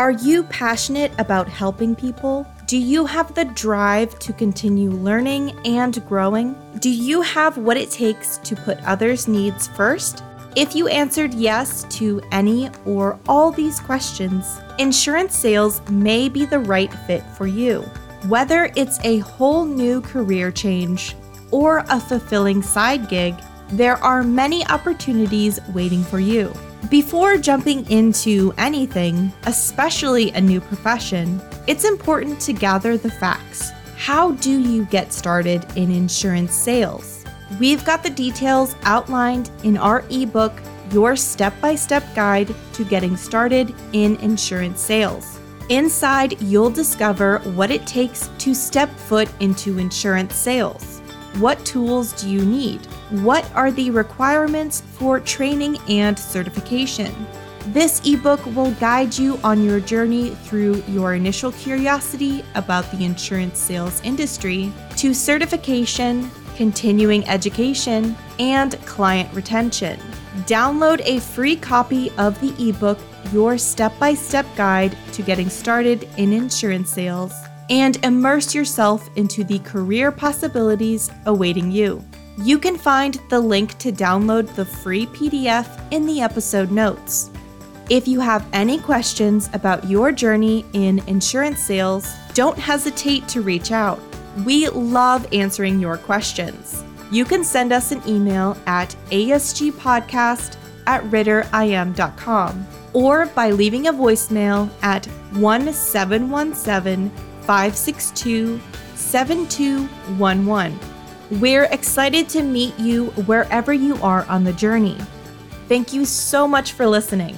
Are you passionate about helping people? Do you have the drive to continue learning and growing? Do you have what it takes to put others' needs first? If you answered yes to any or all these questions, insurance sales may be the right fit for you. Whether it's a whole new career change or a fulfilling side gig, there are many opportunities waiting for you. Before jumping into anything, especially a new profession, it's important to gather the facts. How do you get started in insurance sales? We've got the details outlined in our ebook, Your Step by Step Guide to Getting Started in Insurance Sales. Inside, you'll discover what it takes to step foot into insurance sales. What tools do you need? What are the requirements for training and certification? This ebook will guide you on your journey through your initial curiosity about the insurance sales industry to certification, continuing education, and client retention. Download a free copy of the ebook, Your Step by Step Guide to Getting Started in Insurance Sales, and immerse yourself into the career possibilities awaiting you. You can find the link to download the free PDF in the episode notes. If you have any questions about your journey in insurance sales, don't hesitate to reach out. We love answering your questions. You can send us an email at asgpodcast at ritterim.com or by leaving a voicemail at 1717 562 7211. We're excited to meet you wherever you are on the journey. Thank you so much for listening.